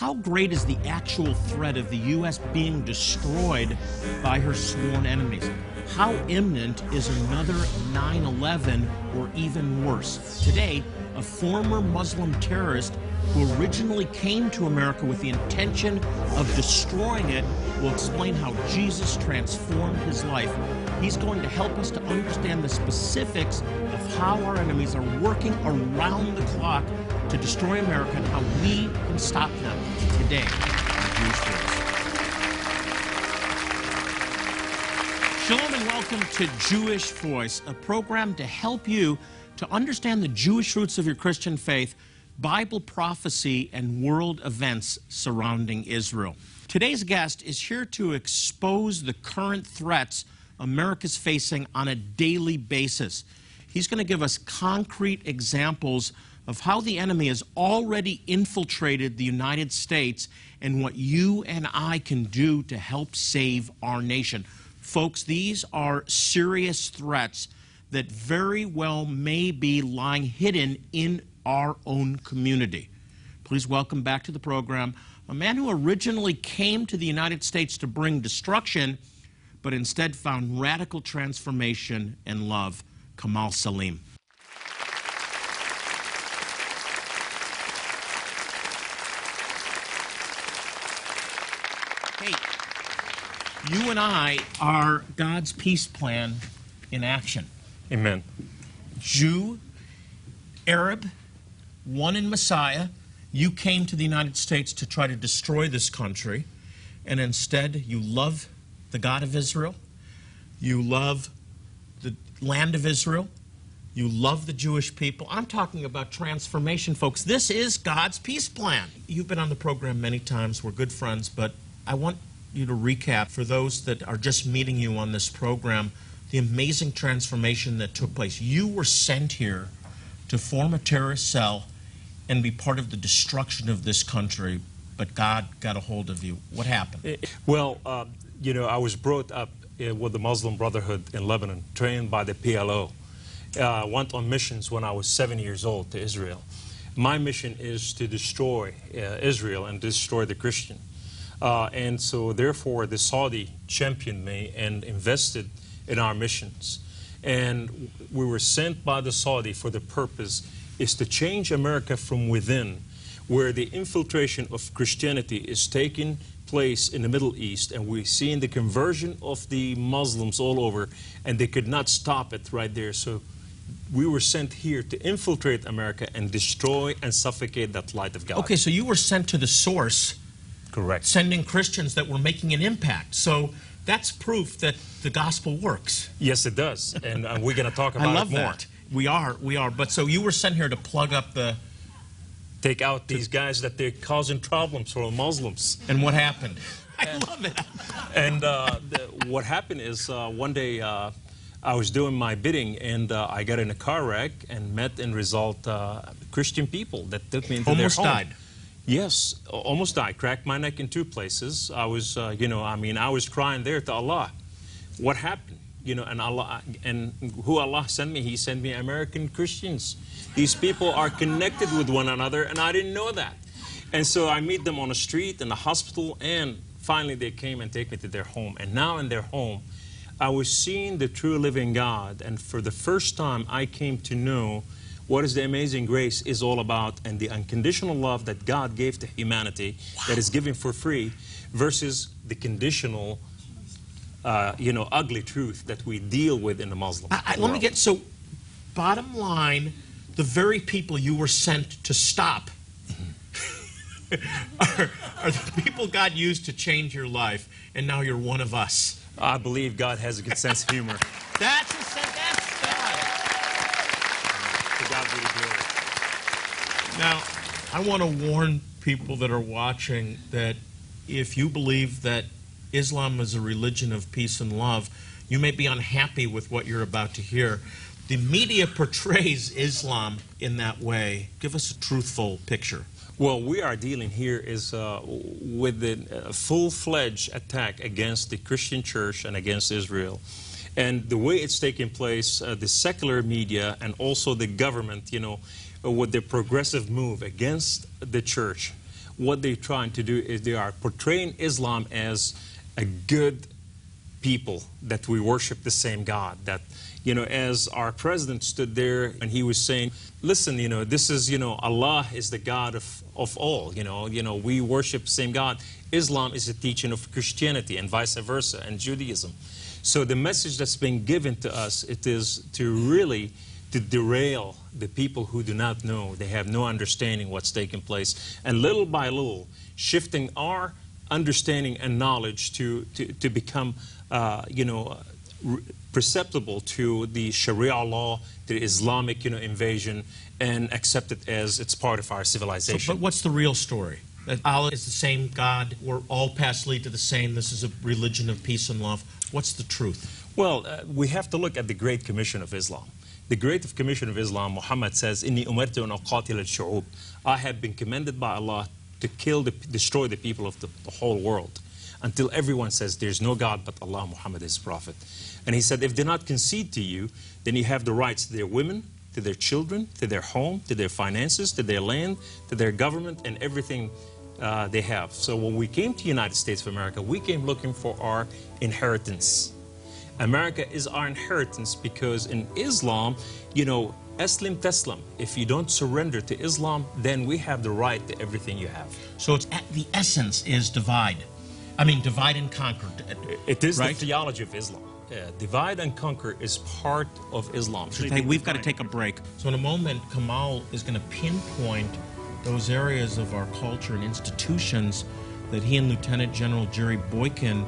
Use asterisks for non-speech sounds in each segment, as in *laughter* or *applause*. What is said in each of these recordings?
how great is the actual threat of the U.S. being destroyed by her sworn enemies? How imminent is another 9 11 or even worse? Today, a former Muslim terrorist who originally came to America with the intention of destroying it, will explain how Jesus transformed his life. He's going to help us to understand the specifics of how our enemies are working around the clock to destroy America and how we can stop them today. Shalom and welcome to Jewish Voice, a program to help you to understand the Jewish roots of your Christian faith Bible prophecy and world events surrounding Israel. Today's guest is here to expose the current threats America's facing on a daily basis. He's going to give us concrete examples of how the enemy has already infiltrated the United States and what you and I can do to help save our nation. Folks, these are serious threats that very well may be lying hidden in our own community. Please welcome back to the program a man who originally came to the United States to bring destruction, but instead found radical transformation and love, Kamal Saleem. Hey, you and I are God's peace plan in action. Amen. Jew, Arab, one in Messiah. You came to the United States to try to destroy this country, and instead you love the God of Israel. You love the land of Israel. You love the Jewish people. I'm talking about transformation, folks. This is God's peace plan. You've been on the program many times. We're good friends, but I want you to recap for those that are just meeting you on this program the amazing transformation that took place. You were sent here to form a terrorist cell and be part of the destruction of this country, but God got a hold of you. What happened? Eh, well, uh, you know, I was brought up uh, with the Muslim Brotherhood in Lebanon, trained by the PLO. I uh, went on missions when I was seven years old to Israel. My mission is to destroy uh, Israel and destroy the Christian. Uh, and so, therefore, the Saudi championed me and invested in our missions. And we were sent by the Saudi for the purpose is to change America from within, where the infiltration of Christianity is taking place in the Middle East, and we're seeing the conversion of the Muslims all over, and they could not stop it right there. So we were sent here to infiltrate America and destroy and suffocate that light of God. Okay, so you were sent to the source. Correct. Sending Christians that were making an impact. So that's proof that the gospel works. Yes, it does. And uh, we're going to talk *laughs* about I love it more. That. We are, we are. But so you were sent here to plug up the. Take out these guys that they're causing problems for the Muslims. And what happened? *laughs* I love it. And uh, the, what happened is uh, one day uh, I was doing my bidding and uh, I got in a car wreck and met and result uh, Christian people that took me into almost their home. died. Yes, almost died. Cracked my neck in two places. I was, uh, you know, I mean, I was crying there to Allah. What happened? you know, and Allah, and who Allah sent me, He sent me American Christians. These people are connected with one another, and I didn't know that. And so I meet them on the street, in the hospital, and finally they came and take me to their home. And now in their home, I was seeing the true living God, and for the first time I came to know what is the amazing grace is all about and the unconditional love that God gave to humanity wow. that is given for free versus the conditional uh, you know, ugly truth that we deal with in the Muslim I, I, Let me get, so bottom line, the very people you were sent to stop *laughs* are, are the people God used to change your life, and now you're one of us. I believe God has a good sense of humor. *laughs* That's God. To God be the glory. Now, I want to warn people that are watching that if you believe that Islam is a religion of peace and love, you may be unhappy with what you're about to hear. The media portrays Islam in that way. Give us a truthful picture. Well, we are dealing here is uh, with a full-fledged attack against the Christian church and against Israel. And the way it's taking place, uh, the secular media and also the government, you know, with their progressive move against the church, what they're trying to do is they are portraying Islam as a good people that we worship the same God. That, you know, as our president stood there and he was saying, listen, you know, this is, you know, Allah is the God of, of all, you know, you know, we worship the same God. Islam is a teaching of Christianity and vice versa and Judaism. So the message that's been given to us, it is to really to derail the people who do not know. They have no understanding what's taking place. And little by little, shifting our understanding and knowledge to, to, to become, uh, you know, perceptible to the Sharia law, the Islamic, you know, invasion, and accept it as it's part of our civilization. So, but what's the real story? That Allah is the same God. We're all paths lead to the same. This is a religion of peace and love. What's the truth? Well, uh, we have to look at the Great Commission of Islam. The Great Commission of Islam, Muhammad says, "Inni umirtu an aqatil al I have been commanded by Allah to kill, the, destroy the people of the, the whole world until everyone says there's no God but Allah, Muhammad is prophet. And he said, if they not concede to you, then you have the rights to their women, to their children, to their home, to their finances, to their land, to their government, and everything uh, they have. So when we came to United States of America, we came looking for our inheritance. America is our inheritance because in Islam, you know, Eslim Taslam. If you don't surrender to Islam, then we have the right to everything you have. So it's at the essence is divide. I mean, divide and conquer. It is right? the theology of Islam. divide and conquer is part of Islam. Hey, we've got to take a break. So in a moment, Kamal is going to pinpoint those areas of our culture and institutions that he and Lieutenant General Jerry Boykin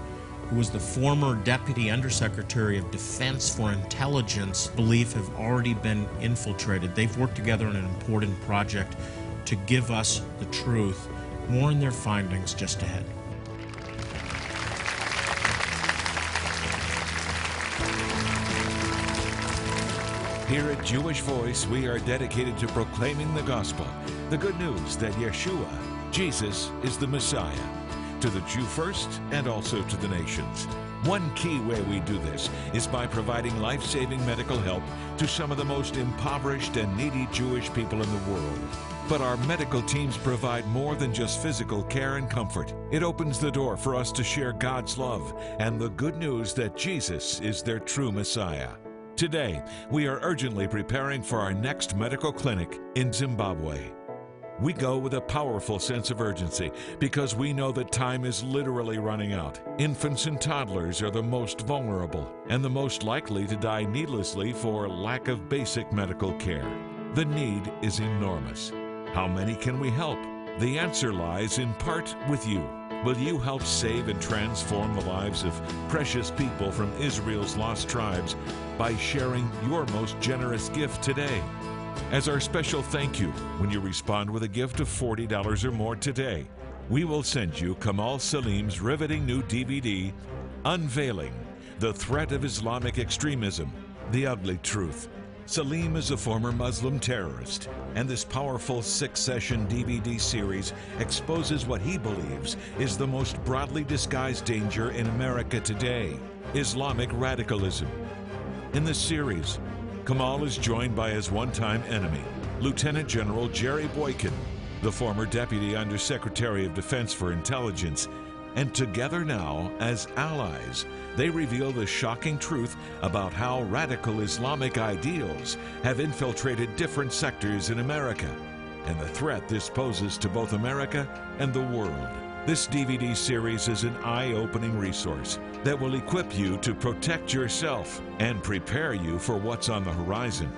who was the former Deputy Undersecretary of Defense for Intelligence, believe have already been infiltrated. They've worked together on an important project to give us the truth. More on their findings just ahead. Here at Jewish Voice, we are dedicated to proclaiming the gospel, the good news that Yeshua, Jesus, is the Messiah to the Jew first and also to the nations. One key way we do this is by providing life saving medical help to some of the most impoverished and needy Jewish people in the world. But our medical teams provide more than just physical care and comfort. It opens the door for us to share God's love and the good news that Jesus is their true Messiah. Today, we are urgently preparing for our next medical clinic in Zimbabwe. We go with a powerful sense of urgency because we know that time is literally running out. Infants and toddlers are the most vulnerable and the most likely to die needlessly for lack of basic medical care. The need is enormous. How many can we help? The answer lies in part with you. Will you help save and transform the lives of precious people from Israel's lost tribes by sharing your most generous gift today? As our special thank you, when you respond with a gift of $40 or more today, we will send you Kamal Saleem's riveting new DVD, Unveiling the Threat of Islamic Extremism The Ugly Truth. Saleem is a former Muslim terrorist, and this powerful six session DVD series exposes what he believes is the most broadly disguised danger in America today Islamic radicalism. In this series, Kamal is joined by his one time enemy, Lieutenant General Jerry Boykin, the former Deputy Undersecretary of Defense for Intelligence. And together now, as allies, they reveal the shocking truth about how radical Islamic ideals have infiltrated different sectors in America and the threat this poses to both America and the world. This DVD series is an eye opening resource that will equip you to protect yourself and prepare you for what's on the horizon.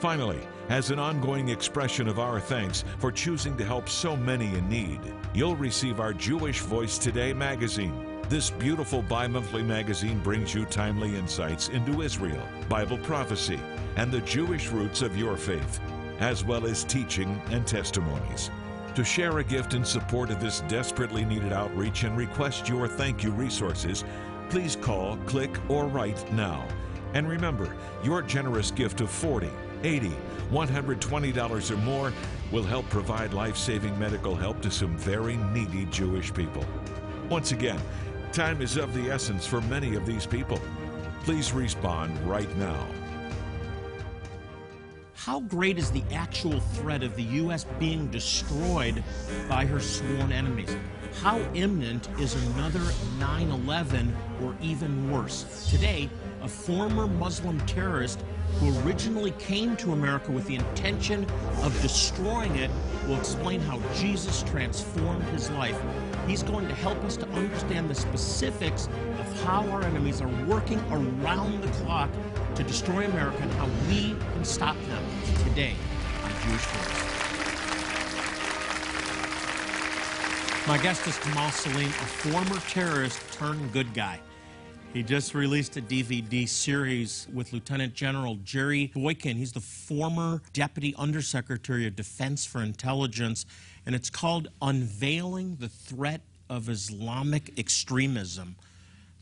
Finally, as an ongoing expression of our thanks for choosing to help so many in need, you'll receive our Jewish Voice Today magazine. This beautiful bi monthly magazine brings you timely insights into Israel, Bible prophecy, and the Jewish roots of your faith, as well as teaching and testimonies. To share a gift in support of this desperately needed outreach and request your thank you resources, please call, click, or write now. And remember, your generous gift of 40, 80, $120 or more will help provide life saving medical help to some very needy Jewish people. Once again, time is of the essence for many of these people. Please respond right now. How great is the actual threat of the U.S. being destroyed by her sworn enemies? How imminent is another 9 11 or even worse? Today, a former Muslim terrorist who originally came to America with the intention of destroying it will explain how Jesus transformed his life. He's going to help us to understand the specifics of how our enemies are working around the clock to destroy America and how we can stop them on Jewish Voice. My guest is Kamal Saleem, a former terrorist turned good guy. He just released a DVD series with Lieutenant General Jerry Boykin. He's the former Deputy Undersecretary of Defense for Intelligence, and it's called Unveiling the Threat of Islamic Extremism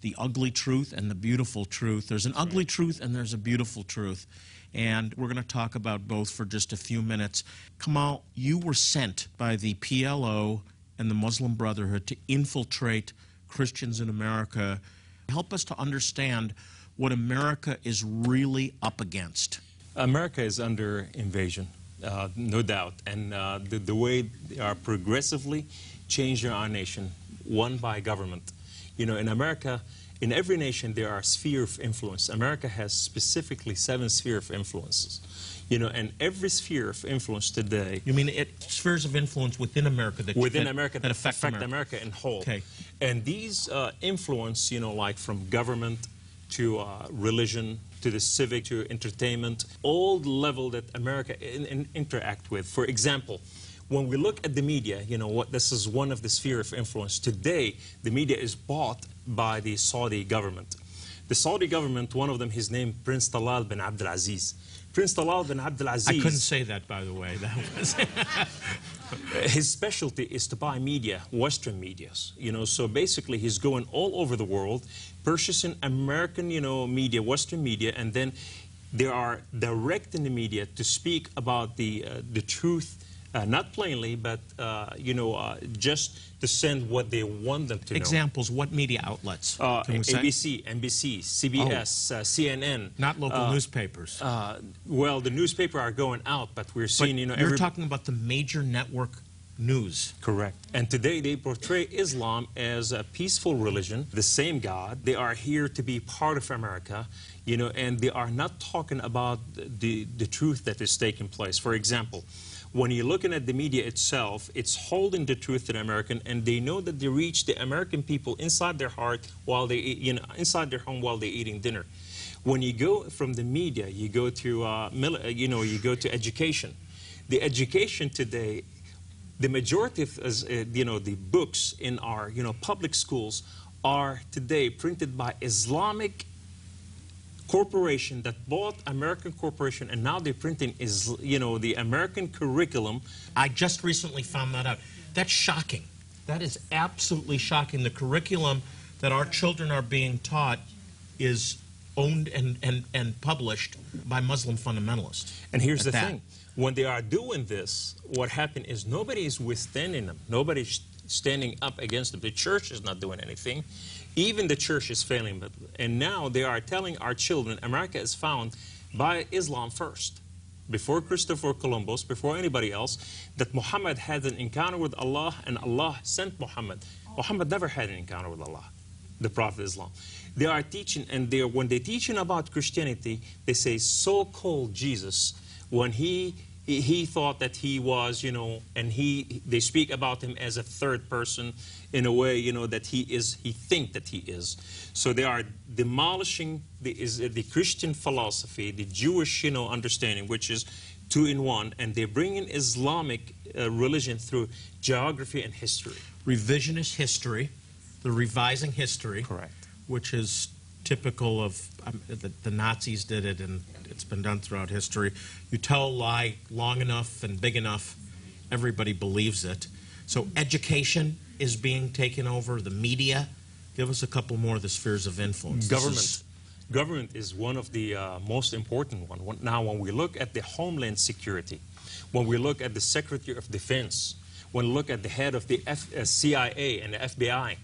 The Ugly Truth and the Beautiful Truth. There's an ugly truth and there's a beautiful truth. And we're going to talk about both for just a few minutes. Kamal, you were sent by the PLO and the Muslim Brotherhood to infiltrate Christians in America. Help us to understand what America is really up against. America is under invasion, uh, no doubt. And uh, the, the way they are progressively changing our nation, one by government. You know, in America, in every nation, there are sphere of influence. America has specifically seven sphere of influences. You know, and every sphere of influence today. You mean it, spheres of influence within America that within that, America that affect, affect America. America in whole. Okay. And these uh, influence, you know, like from government to uh, religion to the civic to entertainment, all the level that America in, in interact with. For example, when we look at the media, you know, what this is one of the sphere of influence. Today, the media is bought by the Saudi government. The Saudi government, one of them, his name Prince Talal bin Abdulaziz. Prince Talal bin Abdulaziz. I couldn't say that, by the way. That was *laughs* his specialty is to buy media, Western medias. You know, so basically he's going all over the world, purchasing American, you know, media, Western media, and then they are directing the media to speak about the uh, the truth, uh, not plainly, but uh, you know, uh, just to send what they want them to know. examples. What media outlets? Uh, can we say? ABC, NBC, CBS, uh, CNN. Not local uh, newspapers. uh, well, the newspaper are going out, but we're but seeing, you know, you're every- talking about the major network news. Correct. And today they portray Islam as a peaceful religion, the same God. They are here to be part of America, you know, and they are not talking about the, the truth that is taking place. For example, when you're looking at the media itself, it's holding the truth to the American, and they know that they reach the American people inside their heart while they, you know, inside their home while they're eating dinner. When you go from the media, you go to, uh, mili- you know, you go to education. The education today the majority of uh, you know the books in our you know public schools are today printed by Islamic corporation that bought American corporation and now they're printing is you know the American curriculum I just recently found that out. That's shocking. That is absolutely shocking. The curriculum that our children are being taught is owned and, and, and published by Muslim fundamentalists. And here's the that. thing: when they are doing this, what happened is nobody is withstanding them. Nobody's standing up against them. The church is not doing anything. Even the church is failing. But and now they are telling our children, America is found by Islam first. Before Christopher Columbus, before anybody else, that Muhammad had an encounter with Allah and Allah sent Muhammad. Muhammad never had an encounter with Allah, the Prophet Islam. They are teaching, and they are, when they're teaching about Christianity, they say so-called Jesus, when he, he he thought that he was, you know, and he they speak about him as a third person in a way, you know, that he is, he think that he is. So they are demolishing the is the Christian philosophy, the Jewish, you know, understanding, which is two in one, and they bring in Islamic uh, religion through geography and history. Revisionist history, the revising history. Correct. Which is typical of um, the, the Nazis did it, and it's been done throughout history. You tell a lie long enough and big enough, everybody believes it. So education is being taken over, the media. Give us a couple more of the spheres of influence. Government. is- Government is one of the uh, most important one. Now, when we look at the Homeland Security, when we look at the Secretary of Defense, when we look at the head of the F- uh, CIA and the FBI,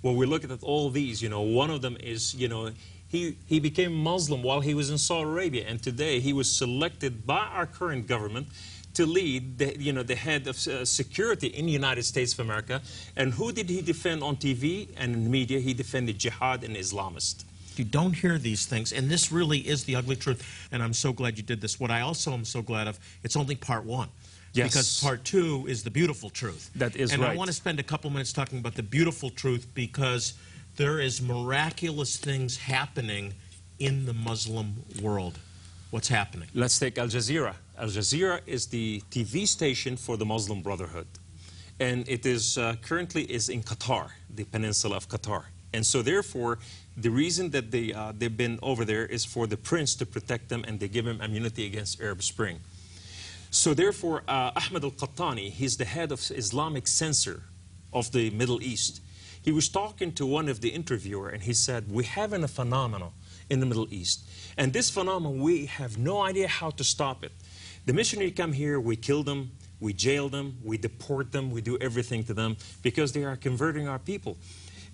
when we look at all these, you know, one of them is, you know, He, he became Muslim while he was in Saudi Arabia, and today he was selected by our current government to lead the, you know, the head of uh, security in the United States of America. And who did he defend on TV and in media? He defended jihad and Islamists. You don't hear these things, and this really is the ugly truth. And I'm so glad you did this. What I also am so glad of, it's only part one. Yes. Because part two is the beautiful truth. That is and right. I want to spend a couple minutes talking about the beautiful truth because there is miraculous things happening in the Muslim world. What's happening? Let's take Al Jazeera. Al Jazeera is the TV station for the Muslim Brotherhood. And it is uh, currently is in Qatar, the peninsula of Qatar. And so therefore, the reason that they, uh, they've been over there is for the prince to protect them and they give him immunity against Arab Spring. So therefore, uh, Ahmed al-Qattani, he's the head of Islamic censor of the Middle East. He was talking to one of the interviewer and he said, we have a phenomenon in the Middle East. And this phenomenon, we have no idea how to stop it. The missionary come here, we kill them, we jail them, we deport them, we do everything to them because they are converting our people.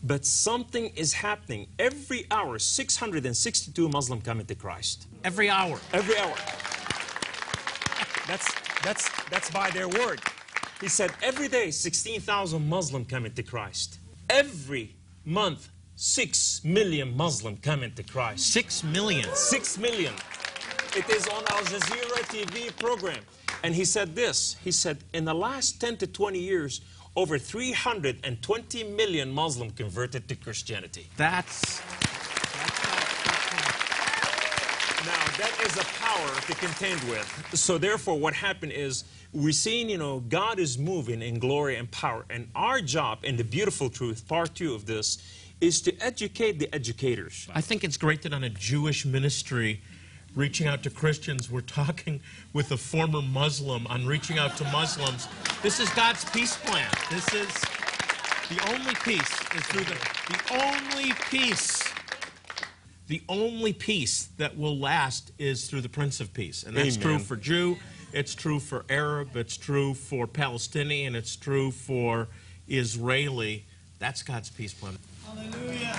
But something is happening. Every hour, 662 Muslims come into Christ. Every hour. Every hour. That's, that's, that's by their word. He said every day 16,000 Muslim come into Christ. Every month 6 million Muslim come into Christ. Six million. 6 million. It is on Al Jazeera TV program. And he said this, he said in the last 10 to 20 years over 320 million Muslim converted to Christianity. That's. Now, that is a power to contend with. So therefore, what happened is we're seeing, you know, God is moving in glory and power. And our job in the beautiful truth, part two of this, is to educate the educators. I think it's great that on a Jewish ministry, reaching out to Christians, we're talking with a former Muslim on reaching out to Muslims. This is God's peace plan. This is the only peace is through the the only peace. The only peace that will last is through the Prince of Peace. And that's true for Jew, it's true for Arab, it's true for Palestinian, it's true for Israeli. That's God's peace plan. Hallelujah.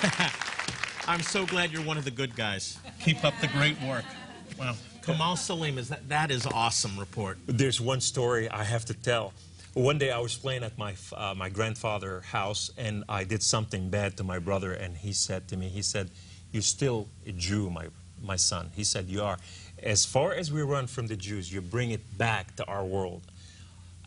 *laughs* I'm so glad you're one of the good guys. Keep up the great work. Wow. Kamal Saleem, is that that is awesome report. There's one story I have to tell. One day I was playing at my uh, my grandfather's house, and I did something bad to my brother, and he said to me, he said, "You're still a Jew, my my son." He said, "You are. As far as we run from the Jews, you bring it back to our world."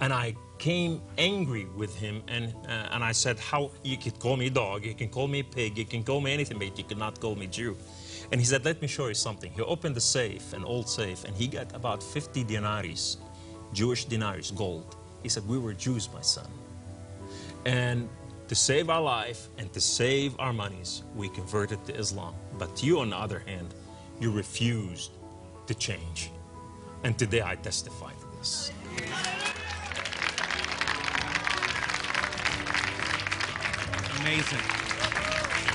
And I came angry with him, and uh, and I said, "How you can call me dog, you can call me pig, you can call me anything, but you cannot call me Jew." And he said, "Let me show you something." He opened the safe, an old safe, and he got about 50 denaries, Jewish denaries, gold. He said, "We were Jews, my son, and to save our life and to save our monies, we converted to Islam. But you, on the other hand, you refused to change, and today I testify to this." Amazing.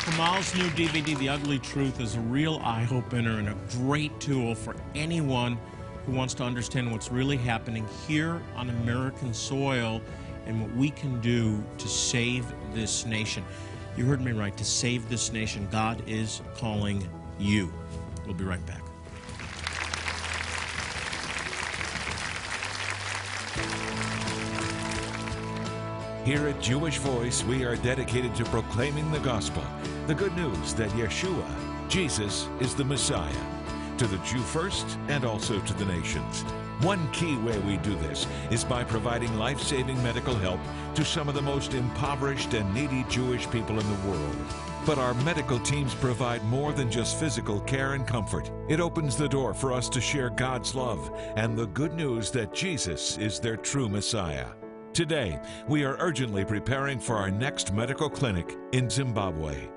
Kamal's new DVD, The Ugly Truth, is a real eye opener and a great tool for anyone who wants to understand what's really happening here on American soil and what we can do to save this nation. You heard me right, to save this nation. God is calling you. We'll be right back. Here at Jewish Voice, we are dedicated to proclaiming the gospel, the good news that Yeshua, Jesus, is the Messiah, to the Jew first and also to the nations. One key way we do this is by providing life saving medical help to some of the most impoverished and needy Jewish people in the world. But our medical teams provide more than just physical care and comfort. It opens the door for us to share God's love and the good news that Jesus is their true Messiah. Today, we are urgently preparing for our next medical clinic in Zimbabwe.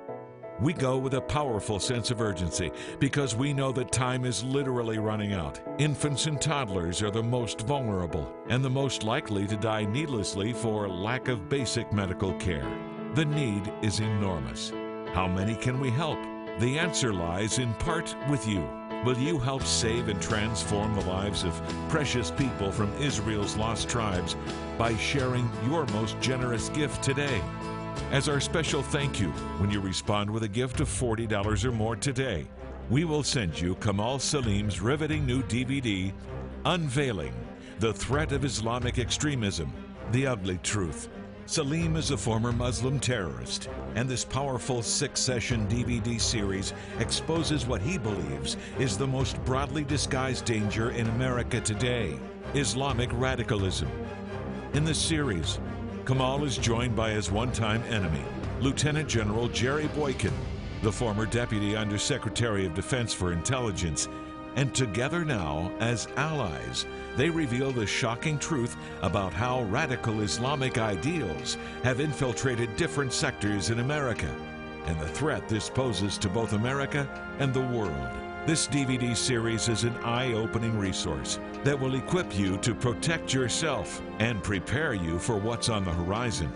We go with a powerful sense of urgency because we know that time is literally running out. Infants and toddlers are the most vulnerable and the most likely to die needlessly for lack of basic medical care. The need is enormous. How many can we help? The answer lies in part with you. Will you help save and transform the lives of precious people from Israel's lost tribes by sharing your most generous gift today? As our special thank you, when you respond with a gift of $40 or more today, we will send you Kamal Saleem's riveting new DVD, Unveiling The Threat of Islamic Extremism The Ugly Truth. Saleem is a former Muslim terrorist, and this powerful six session DVD series exposes what he believes is the most broadly disguised danger in America today Islamic radicalism. In this series, Kamal is joined by his one time enemy, Lieutenant General Jerry Boykin, the former Deputy Undersecretary of Defense for Intelligence, and together now, as allies, they reveal the shocking truth about how radical Islamic ideals have infiltrated different sectors in America and the threat this poses to both America and the world. This DVD series is an eye opening resource that will equip you to protect yourself and prepare you for what's on the horizon.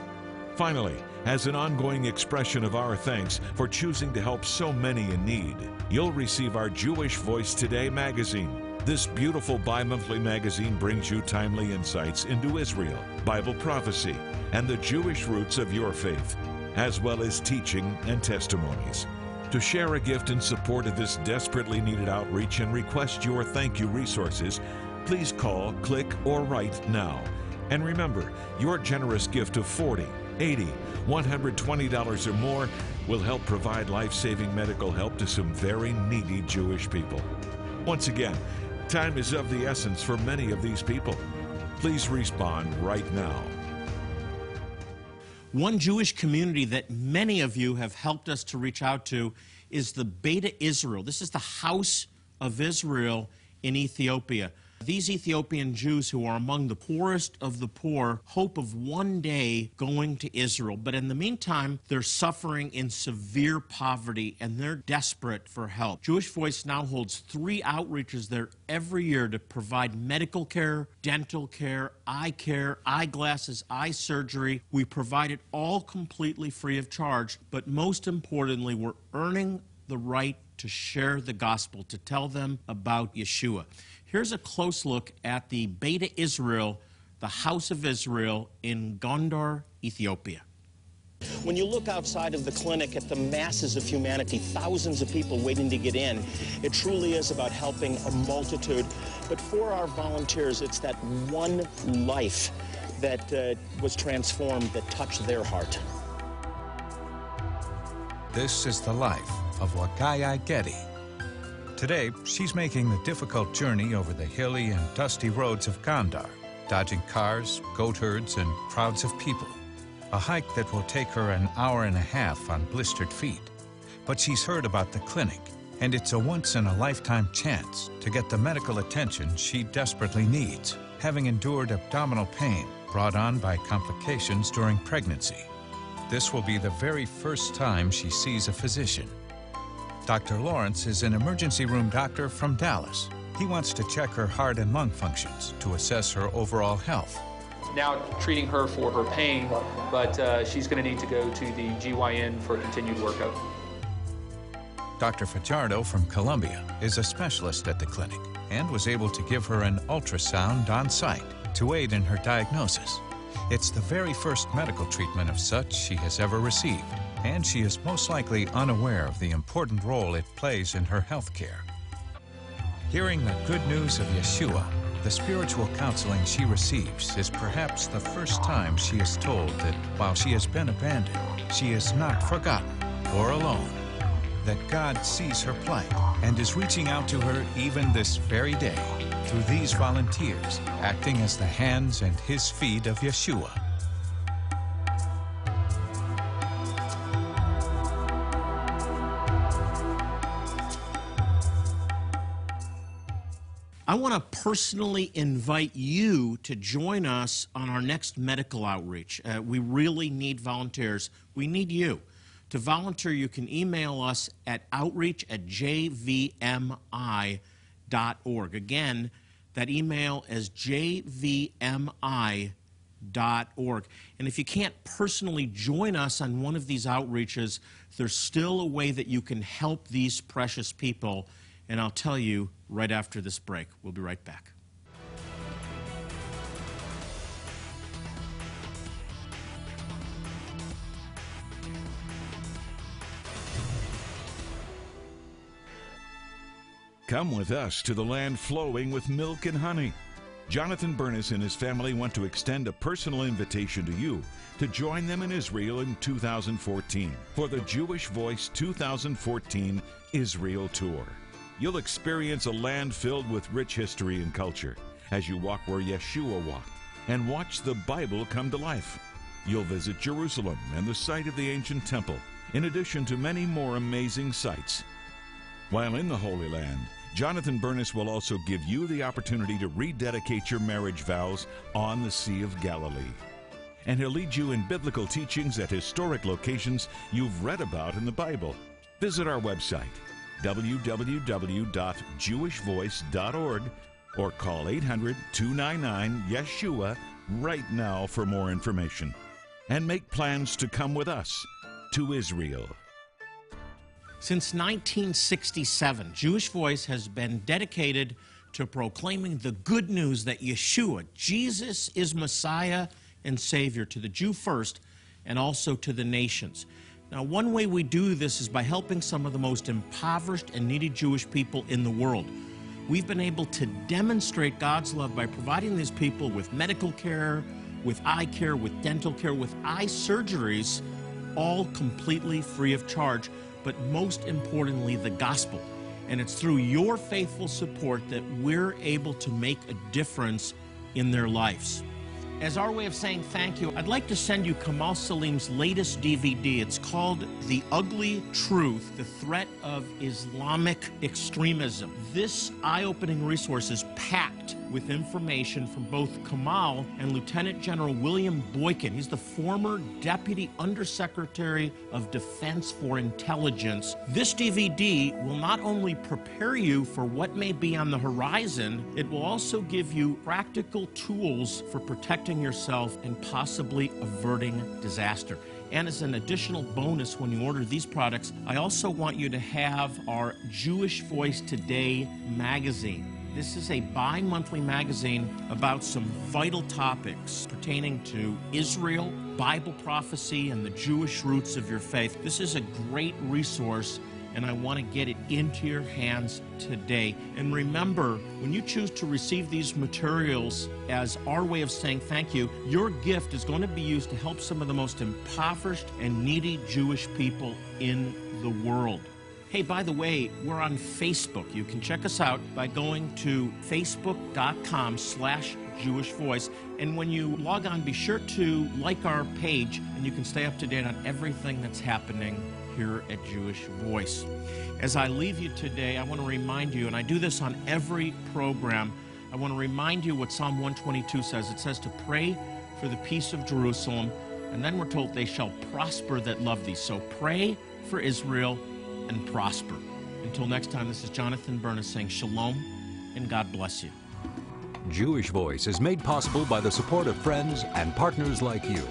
Finally, as an ongoing expression of our thanks for choosing to help so many in need, you'll receive our Jewish Voice Today magazine. This beautiful bi monthly magazine brings you timely insights into Israel, Bible prophecy, and the Jewish roots of your faith, as well as teaching and testimonies. To share a gift in support of this desperately needed outreach and request your thank you resources, please call, click, or write now. And remember, your generous gift of 40 80 $120 or more will help provide life saving medical help to some very needy Jewish people. Once again, time is of the essence for many of these people. Please respond right now. One Jewish community that many of you have helped us to reach out to is the Beta Israel. This is the House of Israel in Ethiopia. These Ethiopian Jews, who are among the poorest of the poor, hope of one day going to Israel. But in the meantime, they're suffering in severe poverty and they're desperate for help. Jewish Voice now holds three outreaches there every year to provide medical care, dental care, eye care, eyeglasses, eye surgery. We provide it all completely free of charge. But most importantly, we're earning the right to share the gospel, to tell them about Yeshua. Here's a close look at the Beta Israel, the House of Israel in Gondar, Ethiopia. When you look outside of the clinic at the masses of humanity, thousands of people waiting to get in, it truly is about helping a multitude. But for our volunteers, it's that one life that uh, was transformed, that touched their heart. This is the life of Wakaya Getty. Today, she's making the difficult journey over the hilly and dusty roads of Gondar, dodging cars, goat herds, and crowds of people. A hike that will take her an hour and a half on blistered feet. But she's heard about the clinic, and it's a once in a lifetime chance to get the medical attention she desperately needs, having endured abdominal pain brought on by complications during pregnancy. This will be the very first time she sees a physician. Dr. Lawrence is an emergency room doctor from Dallas. He wants to check her heart and lung functions to assess her overall health. Now treating her for her pain, but uh, she's going to need to go to the GYN for continued workup. Dr. Fajardo from Columbia is a specialist at the clinic and was able to give her an ultrasound on site to aid in her diagnosis. It's the very first medical treatment of such she has ever received, and she is most likely unaware of the important role it plays in her health care. Hearing the good news of Yeshua, the spiritual counseling she receives is perhaps the first time she is told that while she has been abandoned, she is not forgotten or alone, that God sees her plight and is reaching out to her even this very day through these volunteers, acting as the hands and his feet of Yeshua. I want to personally invite you to join us on our next medical outreach. Uh, we really need volunteers. We need you. To volunteer, you can email us at outreach at jvmi.org. Again, that email is jvmi.org. And if you can't personally join us on one of these outreaches, there's still a way that you can help these precious people and I'll tell you right after this break. We'll be right back. Come with us to the land flowing with milk and honey. Jonathan Bernis and his family want to extend a personal invitation to you to join them in Israel in 2014 for the Jewish Voice 2014 Israel Tour. You'll experience a land filled with rich history and culture as you walk where Yeshua walked and watch the Bible come to life. You'll visit Jerusalem and the site of the ancient temple, in addition to many more amazing sights. While in the Holy Land, Jonathan Bernis will also give you the opportunity to rededicate your marriage vows on the Sea of Galilee. And he'll lead you in biblical teachings at historic locations you've read about in the Bible. Visit our website, www.jewishvoice.org, or call 800 299 Yeshua right now for more information. And make plans to come with us to Israel. Since 1967, Jewish Voice has been dedicated to proclaiming the good news that Yeshua, Jesus, is Messiah and Savior to the Jew first and also to the nations. Now, one way we do this is by helping some of the most impoverished and needy Jewish people in the world. We've been able to demonstrate God's love by providing these people with medical care, with eye care, with dental care, with eye surgeries, all completely free of charge, but most importantly, the gospel. And it's through your faithful support that we're able to make a difference in their lives. As our way of saying thank you, I'd like to send you Kamal Saleem's latest DVD. It's called The Ugly Truth The Threat of Islamic Extremism. This eye opening resource is packed with information from both Kamal and Lieutenant General William Boykin. He's the former Deputy Undersecretary of Defense for Intelligence. This DVD will not only prepare you for what may be on the horizon, it will also give you practical tools for protecting yourself and possibly averting disaster. And as an additional bonus when you order these products, I also want you to have our Jewish Voice Today magazine. This is a bi monthly magazine about some vital topics pertaining to Israel, Bible prophecy, and the Jewish roots of your faith. This is a great resource, and I want to get it into your hands today. And remember, when you choose to receive these materials as our way of saying thank you, your gift is going to be used to help some of the most impoverished and needy Jewish people in the world. Hey, by the way, we're on Facebook. You can check us out by going to facebook.com slash Jewish Voice. And when you log on, be sure to like our page and you can stay up to date on everything that's happening here at Jewish Voice. As I leave you today, I want to remind you, and I do this on every program, I want to remind you what Psalm 122 says. It says to pray for the peace of Jerusalem, and then we're told they shall prosper that love thee. So pray for Israel and prosper. Until next time, this is Jonathan Bernis saying shalom and God bless you. Jewish Voice is made possible by the support of friends and partners like you.